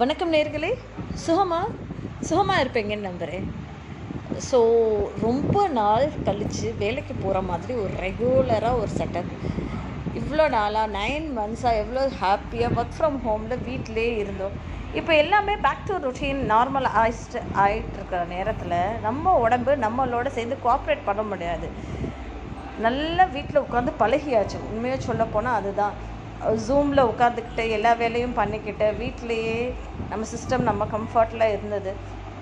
வணக்கம் நேர்களே. சுகமா? சுகமாக இருப்பீங்கன்னு நம்புகிறேன் ஸோ ரொம்ப நாள் கழித்து வேலைக்கு போகிற மாதிரி ஒரு ரெகுலராக ஒரு செட்டப் இவ்வளோ நாளாக நைன் மந்த்ஸாக எவ்வளோ ஹாப்பியாக ஒர்க் ஃப்ரம் ஹோமில் வீட்டிலே இருந்தோம். இப்போ எல்லாமே பேக் டு ரொட்டீன் நார்மல் ஆயிட்டு ஆகிட்டு இருக்கிற நேரத்தில் நம்ம உடம்பு நம்மளோட சேர்ந்து கோஆப்ரேட் பண்ண முடியாது. நல்லா வீட்டில் உட்காந்து பழகியாச்சு. உண்மையாக சொல்ல போனால் அதுதான். ஜூமில் உட்காந்துக்கிட்டு எல்லா வேலையும் பண்ணிக்கிட்டு வீட்லேயே நம்ம சிஸ்டம் நம்ம கம்ஃபர்ட்டில் இருந்தது.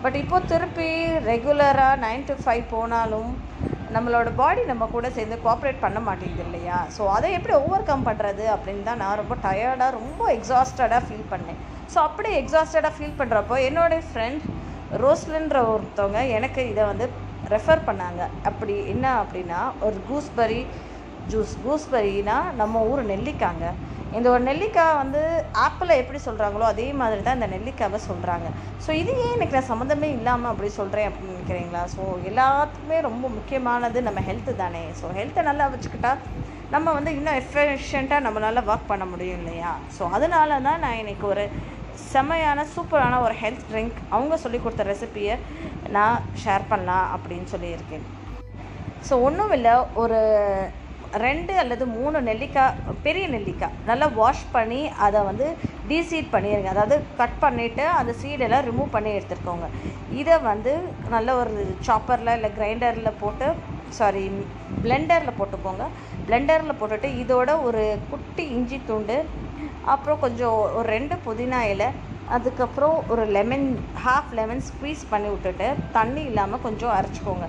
பட் இப்போ திருப்பி ரெகுலராக நைன் டு ஃபைவ் போனாலும் நம்மளோட பாடி நம்ம கூட சேர்ந்து கோஆப்ரேட் பண்ண மாட்டேங்குது இல்லையா? ஸோ அதை எப்படி ஓவர் கம் பண்ணுறது அப்படின்னு தான் நான் ரொம்ப டயர்டாக ரொம்ப எக்ஸாஸ்டடாக ஃபீல் பண்ணேன். ஸோ அப்படி எக்ஸாஸ்டடாக ஃபீல் பண்ணுறப்போ என்னோடய ஃப்ரெண்ட் ரோஸ்லின்ற ஒருத்தவங்க எனக்கு இதை வந்து ரெஃபர் பண்ணாங்க. அப்படி என்ன அப்படின்னா ஒரு கூஸ்பெரி ஜூஸ் கூஸ்பெரினா நம்ம ஊர் நெல்லிக்காங்க. இந்த ஒரு நெல்லிக்காய் வந்து ஆப்பிளை எப்படி சொல்கிறாங்களோ அதே மாதிரி தான் இந்த நெல்லிக்காவை சொல்கிறாங்க ஸோ இது ஏன் எனக்கு நான் சம்மந்தமே இல்லாமல் அப்படி சொல்கிறேன் அப்படின்னு நினைக்கிறீங்களா? ஸோ எல்லாத்துக்குமே ரொம்ப முக்கியமானது நம்ம ஹெல்த்து தானே. ஸோ ஹெல்த்தை நல்லா வச்சுக்கிட்டா நம்ம வந்து இன்னும் எஃபிஷியண்ட்டாக நம்மளால் ஒர்க் பண்ண முடியும் இல்லையா? ஸோ அதனால தான் நான் இன்னைக்கு ஒரு செம்மையான சூப்பரான ஒரு ஹெல்த் ட்ரிங்க் அவங்க சொல்லி கொடுத்த ரெசிப்பியை நான் ஷேர் பண்ணலாம் அப்படின்னு சொல்லியிருக்கேன். ஸோ ஒன்றும் இல்லை ஒரு ரெண்டு அல்லது மூணு நெல்லிக்காய் பெரிய நெல்லிக்காய் நல்லா வாஷ் பண்ணி அதை வந்து டீசீட் பண்ணிடுங்க அதாவது கட் பண்ணிவிட்டு அந்த சீடெல்லாம் ரிமூவ் பண்ணி எடுத்துருக்கோங்க இதை வந்து நல்ல ஒரு சாப்பரில் இல்லை கிரைண்டரில் போட்டு சாரி பிளெண்டரில் போட்டுக்கோங்க. பிளெண்டரில் போட்டுட்டு இதோட ஒரு குட்டி இஞ்சி துண்டு அப்புறம் கொஞ்சம் ஒரு ரெண்டு புதினா இலை அதுக்கப்புறம் ஒரு லெமன் ஹாஃப் லெமன் ஸ்க்வீஸ் பண்ணி விட்டுட்டு தண்ணி இல்லாமல் கொஞ்சம் அரைச்சிக்கோங்க.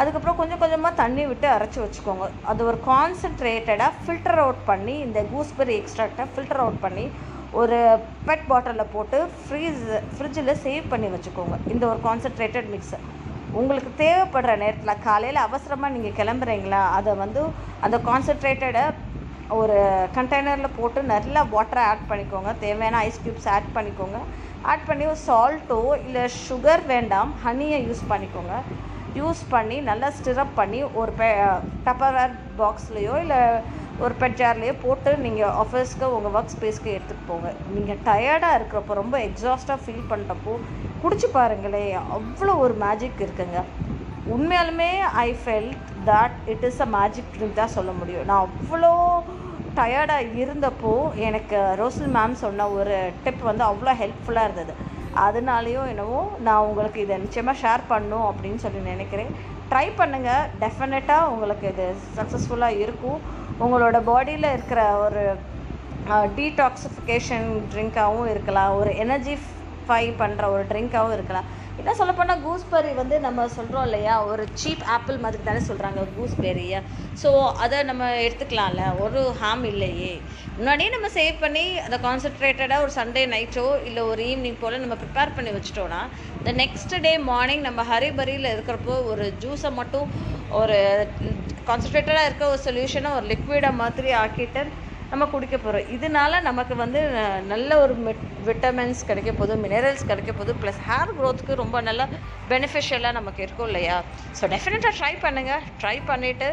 அதுக்கப்புறம் கொஞ்சம் கொஞ்சமாக தண்ணி விட்டு அரைச்சி வச்சுக்கோங்க. அது ஒரு கான்சன்ட்ரேட்டடாக ஃபில்டர் அவுட் பண்ணி இந்த கூஸ்பெரி எக்ஸ்ட்ராக்டை ஃபில்டர் அவுட் பண்ணி ஒரு பெட் பாட்டிலில் போட்டு ஃப்ரீஸ் ஃப்ரிட்ஜில் சேவ் பண்ணி வச்சுக்கோங்க. இந்த ஒரு கான்சன்ட்ரேட்டட் மிக்ஸை உங்களுக்கு தேவைப்படுற நேரத்தில் காலையில் அவசரமாக நீங்கள் கிளம்புறீங்களா அதை வந்து அந்த கான்சன்ட்ரேட்டடை ஒரு கண்டெய்னரில் போட்டு நல்லா வாட்டரை ஆட் பண்ணிக்கோங்க. தேவையான ஐஸ் க்யூப்ஸ் ஆட் பண்ணிக்கோங்க. ஆட் பண்ணி ஒரு சால்ட்டோ இல்லை சுகர் வேண்டாம் ஹனியை யூஸ் பண்ணிக்கோங்க. யூஸ் பண்ணி நல்லா ஸ்டிரப் பண்ணி ஒரு பெ டப்பர்வேர் பாக்ஸ்லேயோ இல்லை ஒரு பெட் ஜார்லேயோ போட்டு நீங்கள் ஆஃபீஸ்க்கு உங்கள் ஒர்க் ஸ்பேஸ்க்கு எடுத்துகிட்டு போங்க. நீங்கள் டயர்டாக இருக்கிறப்போ ரொம்ப எக்ஸாஸ்ட்டாக ஃபீல் பண்ணுறப்போ குடிச்சு பாருங்களே அவ்வளோ ஒரு மேஜிக் இருக்குங்க. உண்மையாலுமே I felt that it is a magic drink தான் சொல்ல முடியும். நான் அவ்வளோ டயர்டாக இருந்தப்போ எனக்கு ரோசல் மேம் சொன்ன ஒரு டிப் வந்து அவ்வளோ ஹெல்ப்ஃபுல்லாக இருந்தது. அதனாலேயும் என்னவோ நான் உங்களுக்கு இதை நிச்சயமாக ஷேர் பண்ணும் அப்படின்னு சொல்லி நினைக்கிறேன். ட்ரை பண்ணுங்கள் டெஃபினட்டாக உங்களுக்கு இது சக்ஸஸ்ஃபுல்லாக இருக்கும். உங்களோட பாடியில் இருக்கிற ஒரு டீடாக்சிஃபிகேஷன் ட்ரிங்காகவும் இருக்கலாம். ஒரு எனர்ஜி ஃபை பண்ணுற ஒரு ட்ரிங்காகவும் இருக்கலாம். என்ன சொல்லப்போனால் கூஸ்பெரி வந்து நம்ம சொல்கிறோம் இல்லையா ஒரு சீப் ஆப்பிள் மாதிரி தானே சொல்கிறாங்க கூஸ்பெரியை ஸோ அதை நம்ம எடுத்துக்கலாம்ல ஒரு ஹார்ம் இல்லையே. முன்னாடியே நம்ம சேவ் பண்ணி அதை கான்சென்ட்ரேட்டடாக ஒரு சண்டே நைட்டோ இல்லை ஒரு ஈவினிங் போல் நம்ம ப்ரிப்பேர் பண்ணி வச்சிட்டோன்னா இந்த நெக்ஸ்ட் டே மார்னிங் நம்ம ஹரிபரியில் இருக்கிறப்போ ஒரு ஜூஸை மட்டும் ஒரு கான்சென்ட்ரேட்டடாக இருக்க ஒரு சொல்யூஷனை ஒரு லிக்விடை மாதிரி ஆக்கிட்டு நம்ம குடிக்க போகிறோம் இதனால நமக்கு வந்து நல்ல ஒரு விட்டமின்ஸ் கிடைக்க போதும் மினரல்ஸ் கிடைக்க போதும் ப்ளஸ் ஹேர் க்ரோத்துக்கு ரொம்ப நல்ல பெனிஃபிஷியலாக நமக்கு இருக்கும் இல்லையா? ஸோ டெஃபினட்டாக ட்ரை பண்ணுங்கள் ட்ரை பண்ணிவிட்டு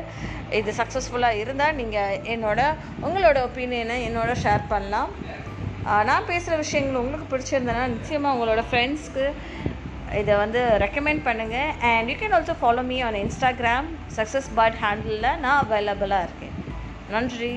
இது சக்ஸஸ்ஃபுல்லாக இருந்தால் நீங்கள் என்னோட உங்களோட ஒப்பீனியனை என்னோட ஷேர் பண்ணலாம். நான் பேசுகிற விஷயங்கள் உங்களுக்கு பிடிச்சிருந்தேன்னா நிச்சயமாக உங்களோட ஃப்ரெண்ட்ஸ்க்கு இதை வந்து ரெக்கமெண்ட் பண்ணுங்கள் and you can also follow me on Instagram success but ஹேண்டிலில் நான் அவைலபிளாக இருக்கேன். நன்றி.